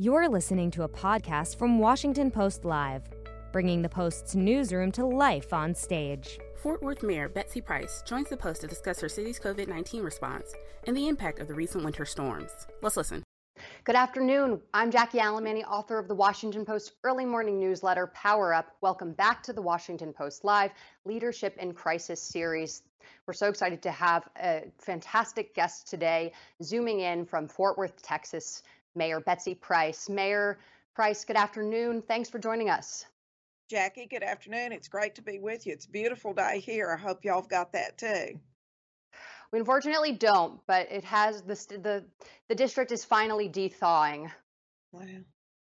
You're listening to a podcast from Washington Post Live, bringing the Post's newsroom to life on stage. Fort Worth Mayor Betsy Price joins the Post to discuss her city's COVID 19 response and the impact of the recent winter storms. Let's listen. Good afternoon. I'm Jackie Alemany, author of the Washington Post early morning newsletter Power Up. Welcome back to the Washington Post Live Leadership in Crisis series. We're so excited to have a fantastic guest today, zooming in from Fort Worth, Texas, Mayor Betsy Price. Mayor Price, good afternoon. Thanks for joining us. Jackie, good afternoon. It's great to be with you. It's a beautiful day here. I hope y'all have got that too. We unfortunately don't, but it has the the the district is finally de-thawing. Well,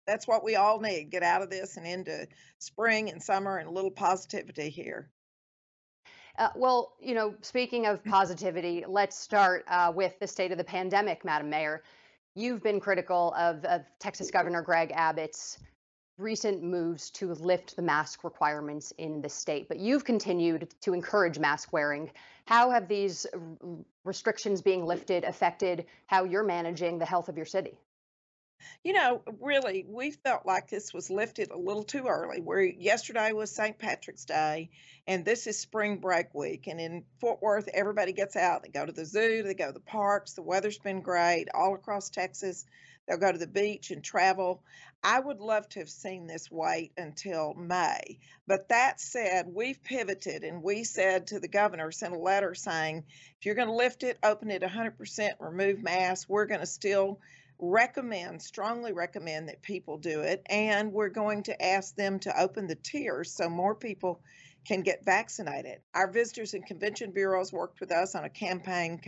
that's what we all need. Get out of this and into spring and summer and a little positivity here. Uh, well, you know, speaking of positivity, let's start uh, with the state of the pandemic, Madam Mayor. You've been critical of, of Texas Governor Greg Abbott's recent moves to lift the mask requirements in the state, but you've continued to encourage mask wearing. How have these restrictions being lifted affected how you're managing the health of your city? You know, really, we felt like this was lifted a little too early. Where yesterday was St. Patrick's Day, and this is spring break week. And in Fort Worth, everybody gets out. They go to the zoo, they go to the parks. The weather's been great all across Texas. They'll go to the beach and travel. I would love to have seen this wait until May. But that said, we've pivoted and we said to the governor, sent a letter saying, if you're going to lift it, open it 100%, remove masks, we're going to still recommend, strongly recommend that people do it. And we're going to ask them to open the tiers so more people can get vaccinated. Our visitors and convention bureaus worked with us on a campaign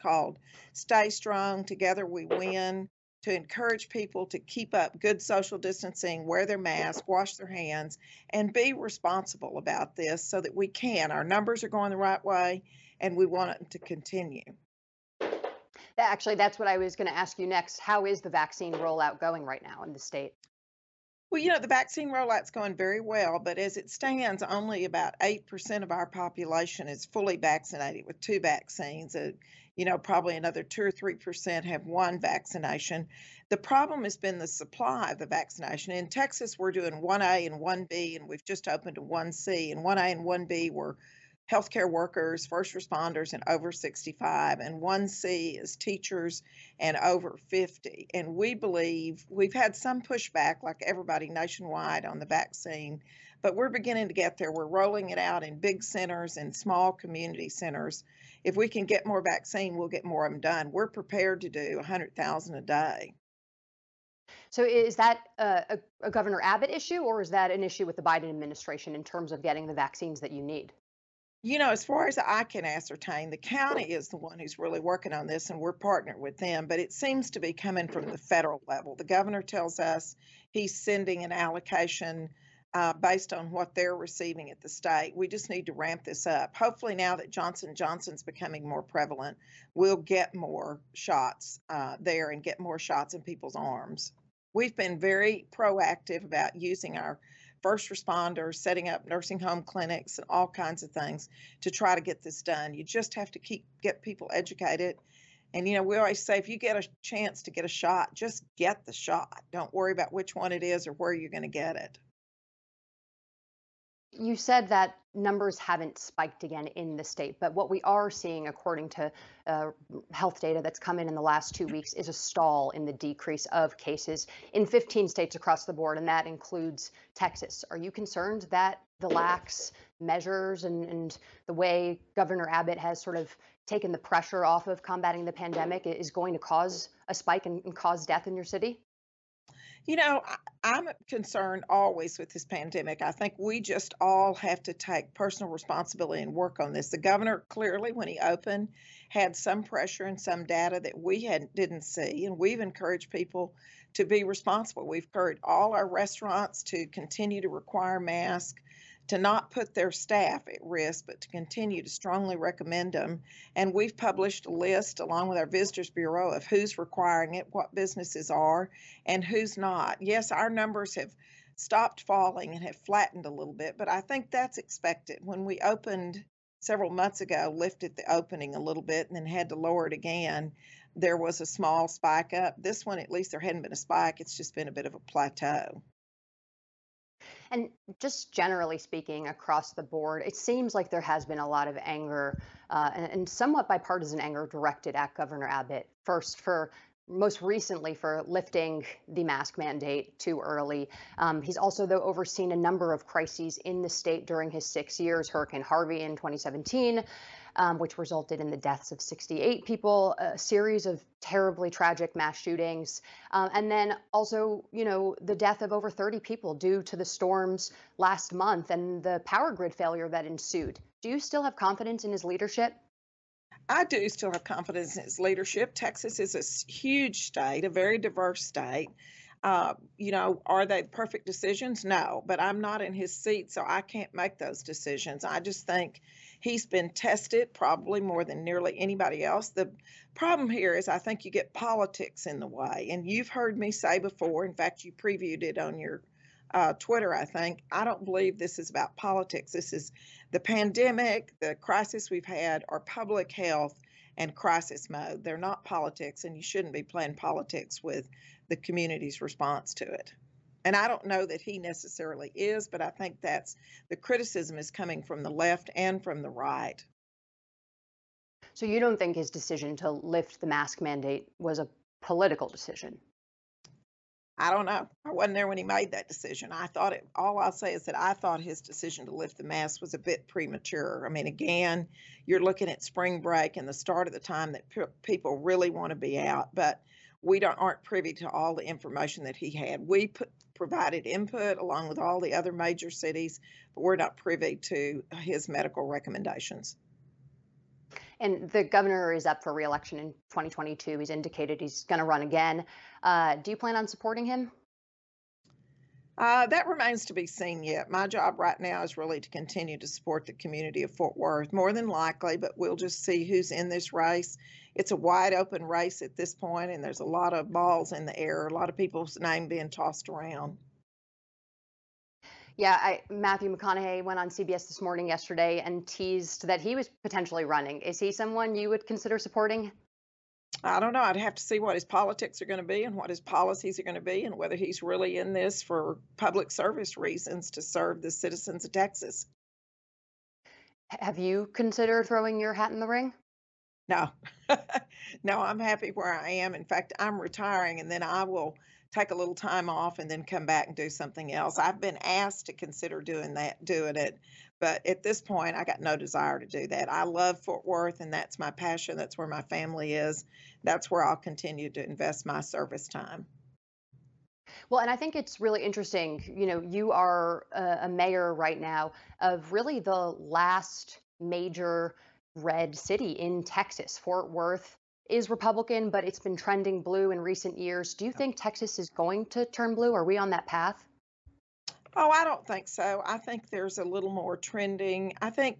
called Stay Strong, Together We Win, to encourage people to keep up good social distancing, wear their mask, wash their hands, and be responsible about this so that we can. Our numbers are going the right way, and we want it to continue. Actually, that's what I was going to ask you next. How is the vaccine rollout going right now in the state? Well, you know, the vaccine rollout's going very well, but as it stands, only about 8% of our population is fully vaccinated with two vaccines. Uh, you know, probably another 2 or 3% have one vaccination. The problem has been the supply of the vaccination. In Texas, we're doing 1A and 1B, and we've just opened a 1C. And 1A and 1B were healthcare workers, first responders, and over 65. And 1C is teachers and over 50. And we believe we've had some pushback, like everybody nationwide, on the vaccine, but we're beginning to get there. We're rolling it out in big centers and small community centers. If we can get more vaccine, we'll get more of them done. We're prepared to do 100,000 a day. So is that a, a, Governor Abbott issue, or is that an issue with the Biden administration in terms of getting the vaccines that you need? You know, as far as I can ascertain, the county is the one who's really working on this, and we're partnered with them. But it seems to be coming from the federal level. The governor tells us he's sending an allocation uh, based on what they're receiving at the state. We just need to ramp this up. Hopefully, now that Johnson Johnson's becoming more prevalent, we'll get more shots uh, there and get more shots in people's arms. We've been very proactive about using our first responders, setting up nursing home clinics, and all kinds of things to try to get this done. You just have to keep get people educated. And you know, we always say if you get a chance to get a shot, just get the shot. Don't worry about which one it is or where you're going to get it. You said that numbers haven't spiked again in the state, but what we are seeing, according to uh, health data that's come in in the last two weeks, is a stall in the decrease of cases in 15 states across the board, and that includes Texas. Are you concerned that the lax measures and, and the way Governor Abbott has sort of taken the pressure off of combating the pandemic is going to cause a spike and, and cause death in your city? You know, I, am concerned always with this pandemic. I think we just all have to take personal responsibility and work on this. The governor clearly, when he opened, had some pressure and some data that we had didn't see, and we've encouraged people to be responsible. We've encouraged all our restaurants to continue to require masks to not put their staff at risk, but to continue to strongly recommend them. And we've published a list along with our Visitors Bureau of who's requiring it, what businesses are, and who's not. Yes, our numbers have stopped falling and have flattened a little bit, but I think that's expected. When we opened several months ago, lifted the opening a little bit and then had to lower it again, there was a small spike up. This one, at least, there hadn't been a spike. It's just been a bit of a plateau. And just generally speaking, across the board, it seems like there has been a lot of anger uh, and, and, somewhat bipartisan anger directed at Governor Abbott. First, for most recently for lifting the mask mandate too early. Um, he's also, though, overseen a number of crises in the state during his six years Hurricane Harvey in 2017, um, which resulted in the deaths of 68 people, a series of terribly tragic mass shootings, um, and then also, you know, the death of over 30 people due to the storms last month and the power grid failure that ensued. Do you still have confidence in his leadership? I do still have confidence in his leadership. Texas is a huge state, a very diverse state. Uh, you know, are they perfect decisions? No, but I'm not in his seat, so I can't make those decisions. I just think he's been tested probably more than nearly anybody else. The problem here is I think you get politics in the way. And you've heard me say before, in fact, you previewed it on your uh, Twitter, I think. I don't believe this is about politics. This is the pandemic, the crisis we've had are public health and crisis mode. They're not politics, and you shouldn't be playing politics with the community's response to it. And I don't know that he necessarily is, but I think that's the criticism is coming from the left and from the right. So you don't think his decision to lift the mask mandate was a political decision? I don't know. I wasn't there when he made that decision. I thought it, all I'll say is that I thought his decision to lift the mask was a bit premature. I mean, again, you're looking at spring break and the start of the time that pe- people really want to be out, but we don't aren't privy to all the information that he had. We put, provided input along with all the other major cities, but we're not privy to his medical recommendations. And the governor is up for reelection in 2022. He's indicated he's going to run again. Uh, do you plan on supporting him? Uh, that remains to be seen yet. My job right now is really to continue to support the community of Fort Worth, more than likely, but we'll just see who's in this race. It's a wide open race at this point, and there's a lot of balls in the air, a lot of people's name being tossed around. Yeah, I, Matthew McConaughey went on CBS this morning yesterday and teased that he was potentially running. Is he someone you would consider supporting? I don't know. I'd have to see what his politics are going to be and what his policies are going to be and whether he's really in this for public service reasons to serve the citizens of Texas. Have you considered throwing your hat in the ring? No, no, I'm happy where I am. In fact, I'm retiring and then I will take a little time off and then come back and do something else. I've been asked to consider doing that, doing it, but at this point, I got no desire to do that. I love Fort Worth, and that's my passion. That's where my family is. That's where I'll continue to invest my service time. Well, and I think it's really interesting. You know, you are a, mayor right now of really the last major red city in Texas. Fort Worth is Republican, but it's been trending blue in recent years. Do you think Texas is going to turn blue? Are we on that path? Oh, I don't think so. I think there's a little more trending. I think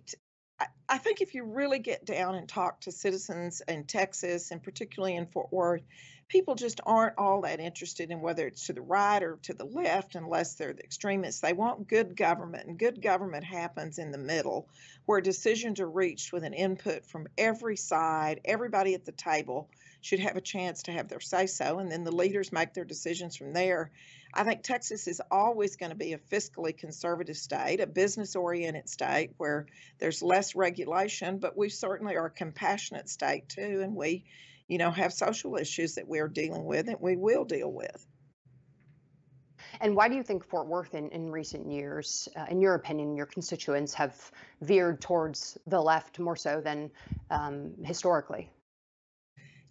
I think if you really get down and talk to citizens in Texas and particularly in Fort Worth, people just aren't all that interested in whether it's to the right or to the left unless they're the extremists. They want good government, and good government happens in the middle where decisions are reached with an input from every side. Everybody at the table should have a chance to have their say so, and then the leaders make their decisions from there. I think Texas is always going to be a fiscally conservative state, a business oriented state where there's less regulation, but we certainly are a compassionate state too. And we, you know, have social issues that we're dealing with and we will deal with. And why do you think Fort Worth in, in recent years, uh, in your opinion, your constituents have veered towards the left more so than um, historically?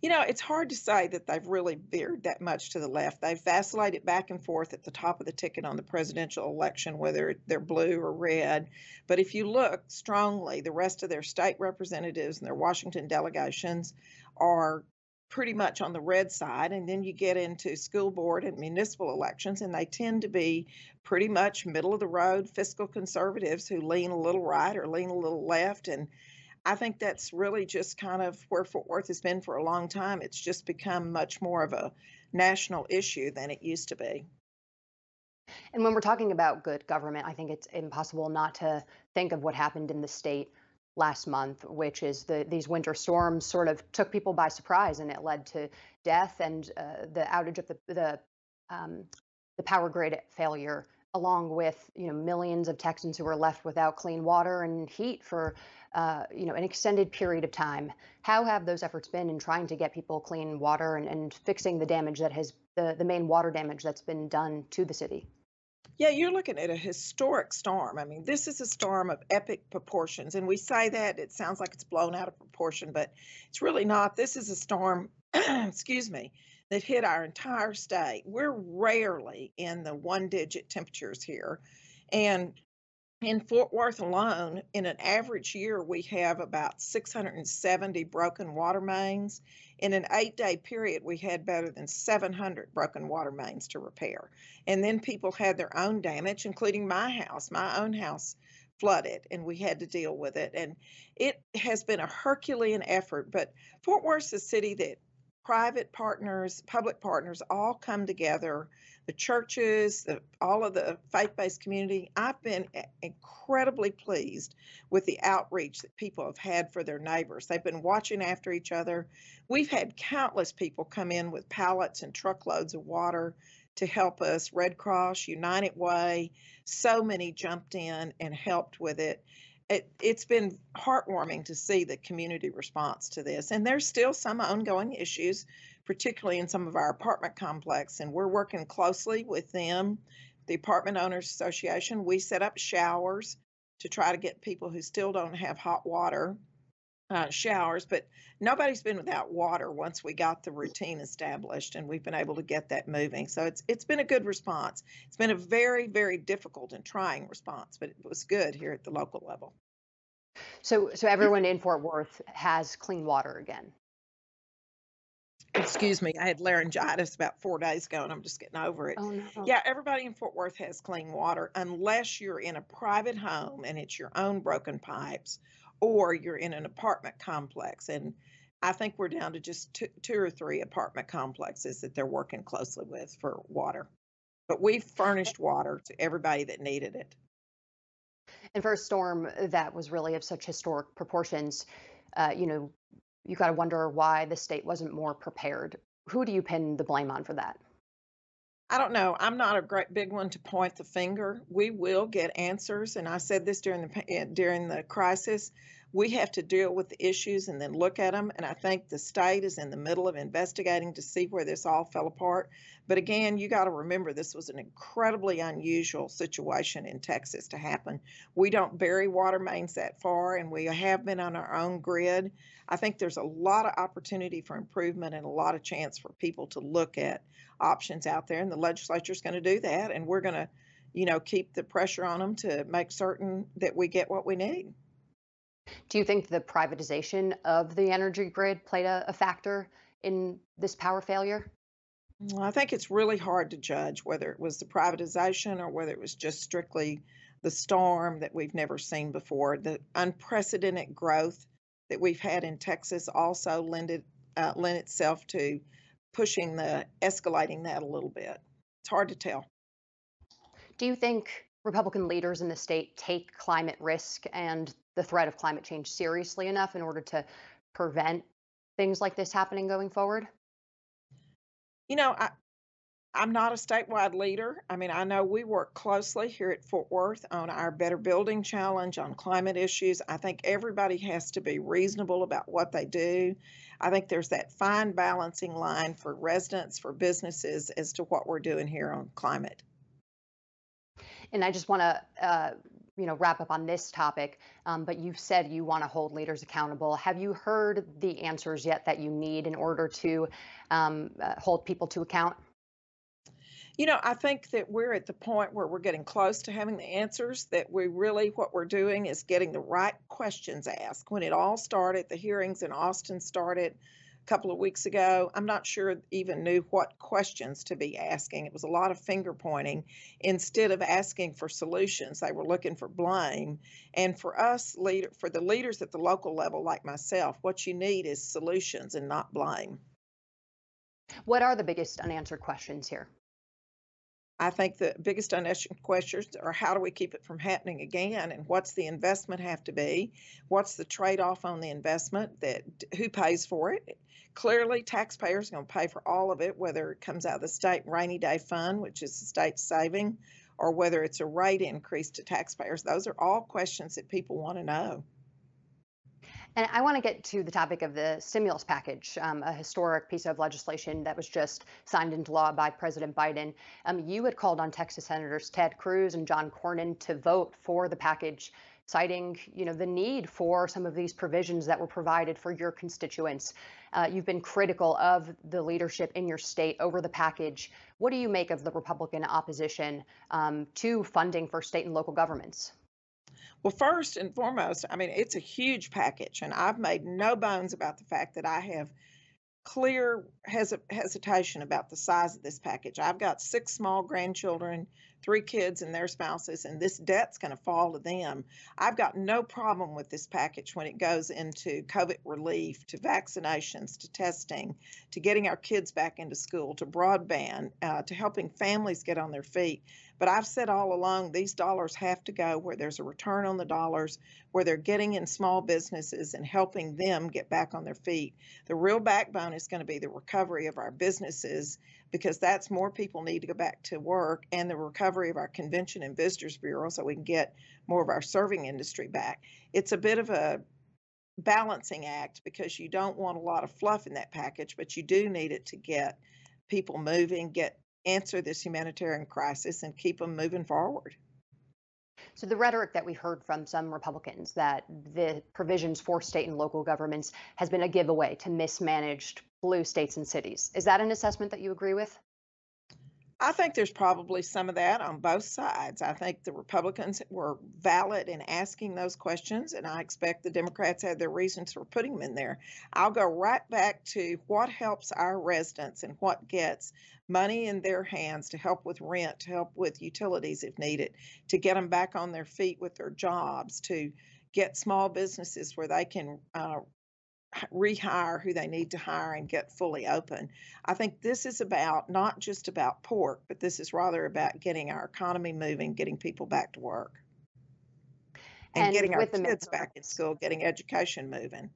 You know, it's hard to say that they've really veered that much to the left. They've vacillated back and forth at the top of the ticket on the presidential election, whether they're blue or red. But if you look strongly, the rest of their state representatives and their Washington delegations are pretty much on the red side. And then you get into school board and municipal elections, and they tend to be pretty much middle of the road fiscal conservatives who lean a little right or lean a little left. And I think that's really just kind of where Fort Worth has been for a long time. It's just become much more of a national issue than it used to be. And when we're talking about good government, I think it's impossible not to think of what happened in the state last month, which is the these winter storms sort of took people by surprise, and it led to death and uh, the outage of the the um, the power grid failure, along with you know millions of Texans who were left without clean water and heat for uh, you know an extended period of time. How have those efforts been in trying to get people clean water and, and fixing the damage that has the, the main water damage that's been done to the city? Yeah, you're looking at a historic storm. I mean, this is a storm of epic proportions. And we say that it sounds like it's blown out of proportion, but it's really not. This is a storm, excuse me, that hit our entire state. We're rarely in the one digit temperatures here. And in Fort Worth alone, in an average year, we have about 670 broken water mains. In an eight day period, we had better than 700 broken water mains to repair. And then people had their own damage, including my house. My own house flooded, and we had to deal with it. And it has been a Herculean effort, but Fort Worth's a city that private partners, public partners all come together the churches, the, all of the faith based community. I've been incredibly pleased with the outreach that people have had for their neighbors. They've been watching after each other. We've had countless people come in with pallets and truckloads of water to help us. Red Cross, United Way, so many jumped in and helped with it. It, it's been heartwarming to see the community response to this. And there's still some ongoing issues particularly in some of our apartment complex. And we're working closely with them, the Apartment Owners Association. We set up showers to try to get people who still don't have hot water uh, showers, but nobody's been without water once we got the routine established, and we've been able to get that moving. So it's it's been a good response. It's been a very very difficult and trying response, but it was good here at the local level. So so everyone in Fort Worth has clean water again excuse me, I had laryngitis about four days ago and I'm just getting over it. Oh, no. Yeah, everybody in Fort Worth has clean water unless you're in a private home and it's your own broken pipes or you're in an apartment complex. And I think we're down to just two, two or three apartment complexes that they're working closely with for water. But we've furnished water to everybody that needed it. And for a storm that was really of such historic proportions, uh, you know, you got to wonder why the state wasn't more prepared. Who do you pin the blame on for that? I don't know. I'm not a great big one to point the finger. We will get answers, and I said this during the eh, during the crisis. We have to deal with the issues and then look at them. And I think the state is in the middle of investigating to see where this all fell apart. But again, you got to remember this was an incredibly unusual situation in Texas to happen. We don't bury water mains that far, and we have been on our own grid. I think there's a lot of opportunity for improvement and a lot of chance for people to look at options out there, and the legislature is going to do that, and we're going to, you know, keep the pressure on them to make certain that we get what we need. Do you think the privatization of the energy grid played a, a factor in this power failure? Well, I think it's really hard to judge whether it was the privatization or whether it was just strictly the storm that we've never seen before. The unprecedented growth that we've had in Texas also lended uh, lent itself to pushing the escalating that a little bit. It's hard to tell. Do you think Republican leaders in the state take climate risk and the threat of climate change seriously enough in order to prevent things like this happening going forward? You know, I, I'm not a statewide leader. I mean, I know we work closely here at Fort Worth on our Better Building Challenge on climate issues. I think everybody has to be reasonable about what they do. I think there's that fine balancing line for residents, for businesses, as to what we're doing here on climate. And I just want to, uh, you know, wrap up on this topic. Um, but you've said you want to hold leaders accountable. Have you heard the answers yet that you need in order to um, uh, hold people to account? You know, I think that we're at the point where we're getting close to having the answers, that we really, what we're doing is getting the right questions asked. When it all started, the hearings in Austin started couple of weeks ago. I'm not sure even knew what questions to be asking. It was a lot of finger pointing. Instead of asking for solutions, they were looking for blame. And for us, leader, for the leaders at the local level, like myself, what you need is solutions and not blame. What are the biggest unanswered questions here? I think the biggest unanswered questions are how do we keep it from happening again, and what's the investment have to be? What's the trade-off on the investment? That who pays for it? Clearly, taxpayers are going to pay for all of it, whether it comes out of the state rainy day fund, which is the state saving, or whether it's a rate increase to taxpayers. Those are all questions that people want to know. And I want to get to the topic of the stimulus package, um, a historic piece of legislation that was just signed into law by President Biden. Um, you had called on Texas Senators Ted Cruz and John Cornyn to vote for the package, citing, you know, the need for some of these provisions that were provided for your constituents. Uh, you've been critical of the leadership in your state over the package. What do you make of the Republican opposition um, to funding for state and local governments? Well, first and foremost, I mean, it's a huge package, and I've made no bones about the fact that I have clear hes- hesitation about the size of this package. I've got six small grandchildren, three kids and their spouses, and this debt's going to fall to them. I've got no problem with this package when it goes into COVID relief, to vaccinations, to testing, to getting our kids back into school, to broadband, uh, to helping families get on their feet. But I've said all along these dollars have to go where there's a return on the dollars, where they're getting in small businesses and helping them get back on their feet. The real backbone is going to be the recovery of our businesses because that's more people need to go back to work and the recovery of our convention and visitors bureau so we can get more of our serving industry back. It's a bit of a balancing act because you don't want a lot of fluff in that package, but you do need it to get people moving, get answer this humanitarian crisis and keep them moving forward. So, the rhetoric that we heard from some Republicans that the provisions for state and local governments has been a giveaway to mismanaged blue states and cities. Is that an assessment that you agree with? I think there's probably some of that on both sides. I think the Republicans were valid in asking those questions, and I expect the Democrats had their reasons for putting them in there. I'll go right back to what helps our residents and what gets money in their hands to help with rent, to help with utilities if needed, to get them back on their feet with their jobs, to get small businesses where they can uh, rehire who they need to hire and get fully open. I think this is about not just about pork, but this is rather about getting our economy moving, getting people back to work, and, and getting our kids back in school, getting education moving.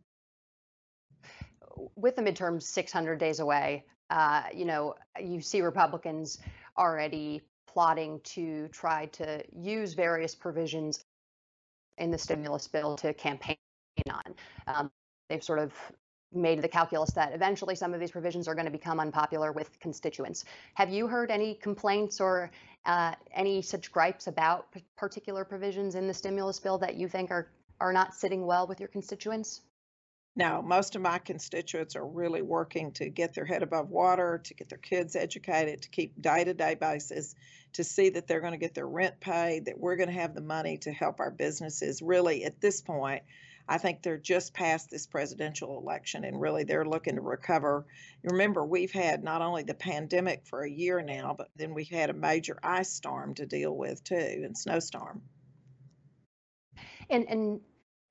With the midterms 600 days away, uh, you know, you see Republicans already plotting to try to use various provisions in the stimulus bill to campaign on. Um, they've sort of made the calculus that eventually some of these provisions are going to become unpopular with constituents. Have you heard any complaints or uh, any such gripes about particular provisions in the stimulus bill that you think are are not sitting well with your constituents? No, most of my constituents are really working to get their head above water, to get their kids educated, to keep day to day basis, to see that they're going to get their rent paid, that we're going to have the money to help our businesses. Really, at this point, I think they're just past this presidential election and really they're looking to recover. Remember, we've had not only the pandemic for a year now, but then we had a major ice storm to deal with too, and snowstorm. And and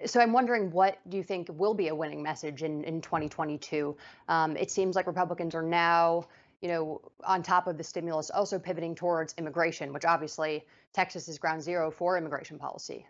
so I'm wondering what do you think will be a winning message in, in 2022? Um, it seems like Republicans are now, you know, on top of the stimulus, also pivoting towards immigration, which obviously Texas is ground zero for immigration policy.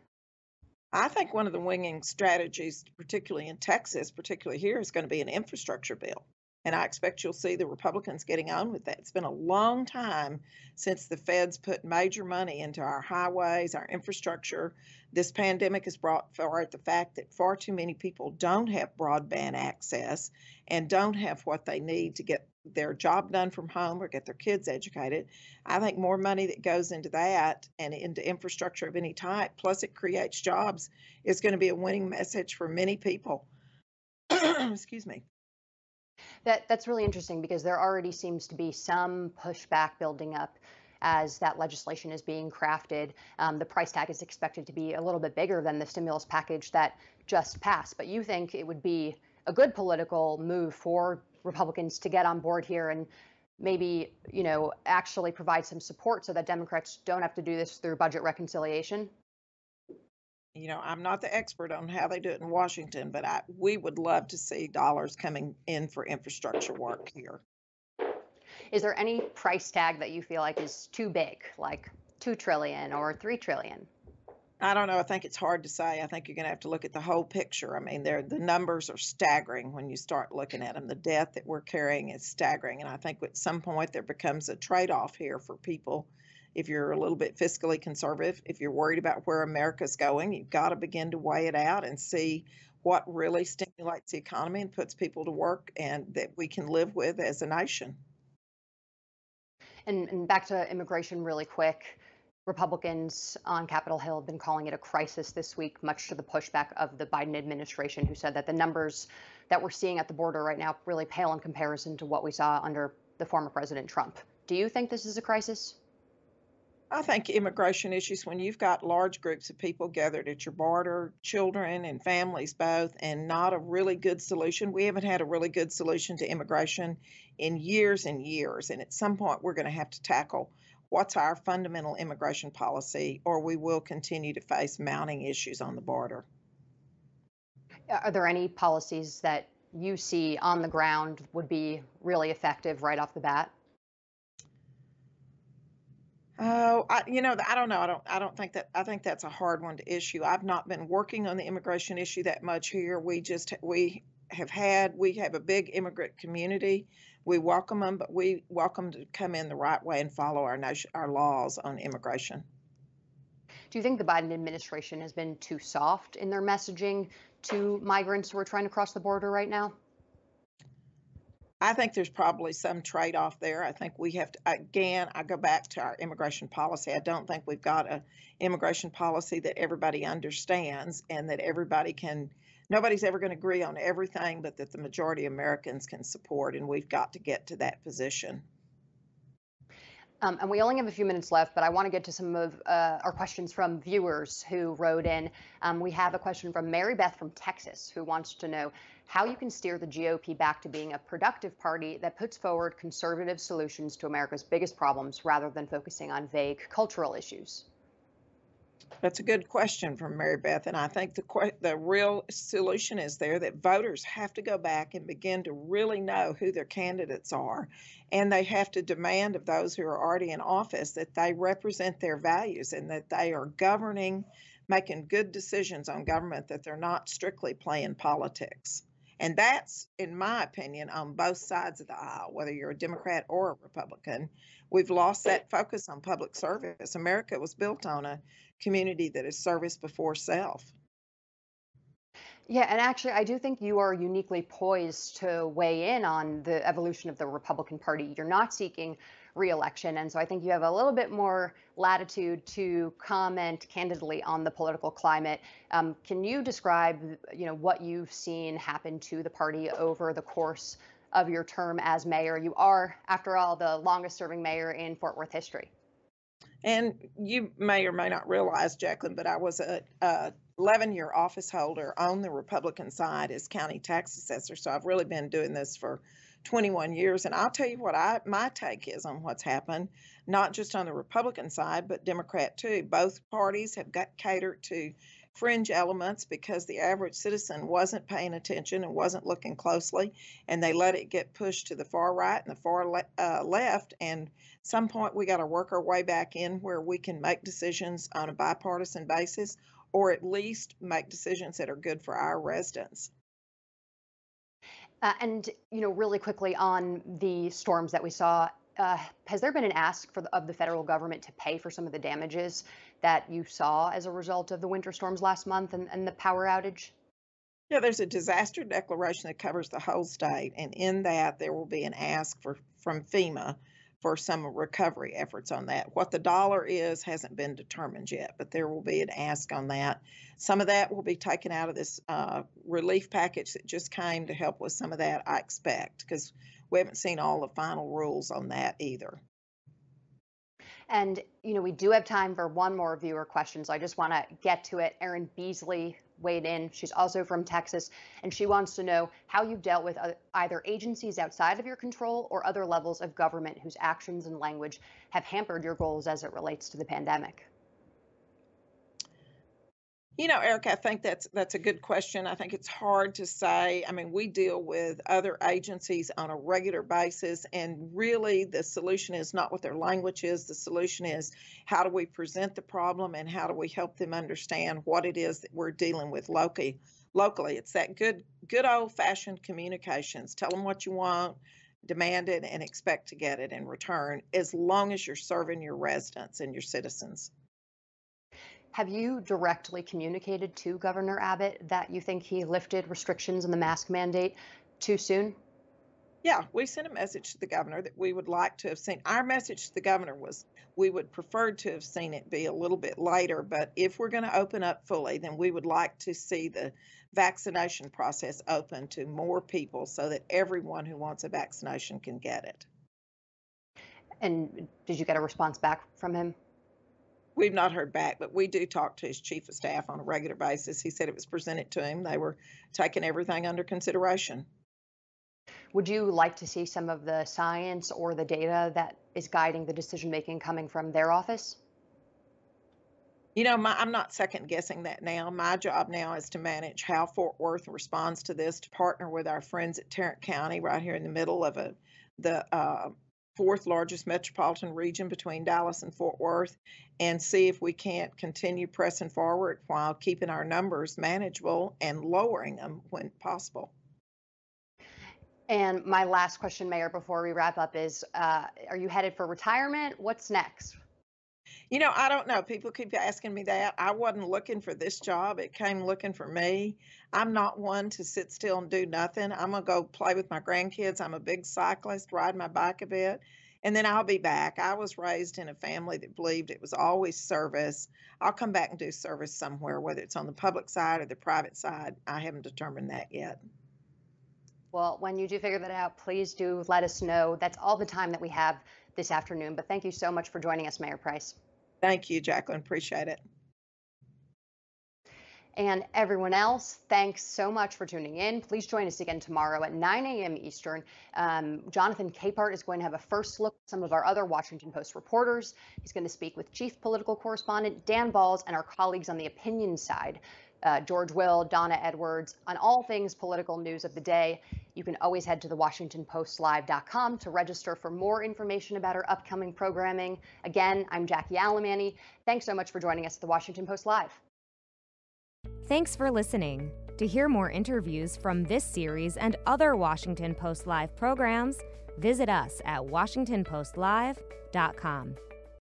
I think one of the winning strategies, particularly in Texas, particularly here, is going to be an infrastructure bill. And I expect you'll see the Republicans getting on with that. It's been a long time since the feds put major money into our highways, our infrastructure. This pandemic has brought forward the fact that far too many people don't have broadband access and don't have what they need to get their job done from home or get their kids educated. I think more money that goes into that and into infrastructure of any type, plus it creates jobs, is going to be a winning message for many people. Excuse me. That that's really interesting because there already seems to be some pushback building up as that legislation is being crafted. Um, the price tag is expected to be a little bit bigger than the stimulus package that just passed. But you think it would be a good political move for Republicans to get on board here and maybe you know actually provide some support so that Democrats don't have to do this through budget reconciliation? You know, I'm not the expert on how they do it in Washington, but I, we would love to see dollars coming in for infrastructure work here. Is there any price tag that you feel like is too big, like 2 trillion or 3 trillion? I don't know. I think it's hard to say. I think you're going to have to look at the whole picture. I mean, the numbers are staggering when you start looking at them. The debt that we're carrying is staggering. And I think at some point there becomes a trade off here for people. If you're a little bit fiscally conservative, if you're worried about where America's going, you've got to begin to weigh it out and see what really stimulates the economy and puts people to work and that we can live with as a nation. And, and back to immigration really quick. Republicans on Capitol Hill have been calling it a crisis this week, much to the pushback of the Biden administration, who said that the numbers that we're seeing at the border right now really pale in comparison to what we saw under the former President Trump. Do you think this is a crisis? I think immigration issues, when you've got large groups of people gathered at your border, children and families both, and not a really good solution. We haven't had a really good solution to immigration in years and years. And at some point, we're going to have to tackle what's our fundamental immigration policy, or we will continue to face mounting issues on the border. Are there any policies that you see on the ground would be really effective right off the bat? Oh, I, you know, I don't know. I don't. I don't think that. I think that's a hard one to issue. I've not been working on the immigration issue that much here. We just we have had. We have a big immigrant community we welcome them, but we welcome to come in the right way and follow our nation, our laws on immigration. Do you think the Biden administration has been too soft in their messaging to migrants who are trying to cross the border right now? I think there's probably some trade off there. I think we have to, again, I go back to our immigration policy. I don't think we've got an immigration policy that everybody understands and that everybody can nobody's ever going to agree on everything, but that the majority of Americans can support, and we've got to get to that position. Um, and we only have a few minutes left, but I want to get to some of uh, our questions from viewers who wrote in. Um, we have a question from Mary Beth from Texas who wants to know how you can steer the GOP back to being a productive party that puts forward conservative solutions to America's biggest problems rather than focusing on vague cultural issues. That's a good question from Mary Beth, and I think the the real solution is there that voters have to go back and begin to really know who their candidates are, and they have to demand of those who are already in office that they represent their values and that they are governing, making good decisions on government, that they're not strictly playing politics. And that's, in my opinion, on both sides of the aisle, whether you're a Democrat or a Republican. We've lost that focus on public service. America was built on a community that is service before self. Yeah, and actually, I do think you are uniquely poised to weigh in on the evolution of the Republican Party. You're not seeking reelection. And so I think you have a little bit more latitude to comment candidly on the political climate. Um, can you describe, you know, what you've seen happen to the party over the course of your term as mayor? You are, after all, the longest serving mayor in Fort Worth history. And you may or may not realize, Jacqueline, but I was a, a 11 year office holder on the Republican side as county tax assessor. So I've really been doing this for 21 years. And I'll tell you what I my take is on what's happened, not just on the Republican side, but Democrat too. Both parties have got catered to fringe elements because the average citizen wasn't paying attention and wasn't looking closely, and they let it get pushed to the far right and the far le- uh, left. And some point we got to work our way back in where we can make decisions on a bipartisan basis, or at least make decisions that are good for our residents. Uh, and you know, really quickly on the storms that we saw, uh, has there been an ask for the, of the federal government to pay for some of the damages that you saw as a result of the winter storms last month and, and the power outage? Yeah, there's a disaster declaration that covers the whole state, and in that there will be an ask for from FEMA for some recovery efforts on that. What the dollar is hasn't been determined yet, but there will be an ask on that. Some of that will be taken out of this uh, relief package that just came to help with some of that, I expect, because we haven't seen all the final rules on that either. And, you know, we do have time for one more viewer question, so I just want to get to it. Erin Beasley weighed in. She's also from Texas, and she wants to know how you've dealt with uh, either agencies outside of your control or other levels of government whose actions and language have hampered your goals as it relates to the pandemic. You know, Eric, I think that's that's a good question. I think it's hard to say. I mean, we deal with other agencies on a regular basis, and really the solution is not what their language is. The solution is how do we present the problem and how do we help them understand what it is that we're dealing with locally. Locally, it's that good good old fashioned communications. Tell them what you want, demand it, and expect to get it in return, as long as you're serving your residents and your citizens. Have you directly communicated to Governor Abbott that you think he lifted restrictions on the mask mandate too soon? Yeah, we sent a message to the governor that we would like to have seen. Our message to the governor was we would prefer to have seen it be a little bit later, but if we're going to open up fully, then we would like to see the vaccination process open to more people so that everyone who wants a vaccination can get it. And did you get a response back from him? We've not heard back, but we do talk to his chief of staff on a regular basis. He said it was presented to him. They were taking everything under consideration. Would you like to see some of the science or the data that is guiding the decision making coming from their office? You know, my, I'm not second guessing that now. My job now is to manage how Fort Worth responds to this, to partner with our friends at Tarrant County, right here in the middle of a the uh, fourth largest metropolitan region between Dallas and Fort Worth and see if we can't continue pressing forward while keeping our numbers manageable and lowering them when possible. And my last question, Mayor, before we wrap up is uh, Are you headed for retirement? What's next? You know, I don't know. People keep asking me that. I wasn't looking for this job. It came looking for me. I'm not one to sit still and do nothing. I'm going to go play with my grandkids. I'm a big cyclist, ride my bike a bit, and then I'll be back. I was raised in a family that believed it was always service. I'll come back and do service somewhere, whether it's on the public side or the private side. I haven't determined that yet. Well, when you do figure that out, please do let us know. That's all the time that we have this afternoon. But thank you so much for joining us, Mayor Price. Thank you, Jacqueline. Appreciate it. And everyone else, thanks so much for tuning in. Please join us again tomorrow at 9 a.m. Eastern. Um, Jonathan Capehart is going to have a first look at some of our other Washington Post reporters. He's going to speak with Chief Political Correspondent Dan Balz and our colleagues on the opinion side uh, George Will, Donna Edwards, on all things political news of the day. You can always head to the WashingtonPostLive.com to register for more information about our upcoming programming. Again, I'm Jackie Alemany. Thanks so much for joining us at the Washington Post Live. Thanks for listening. To hear more interviews from this series and other Washington Post Live programs, visit us at WashingtonPostLive.com.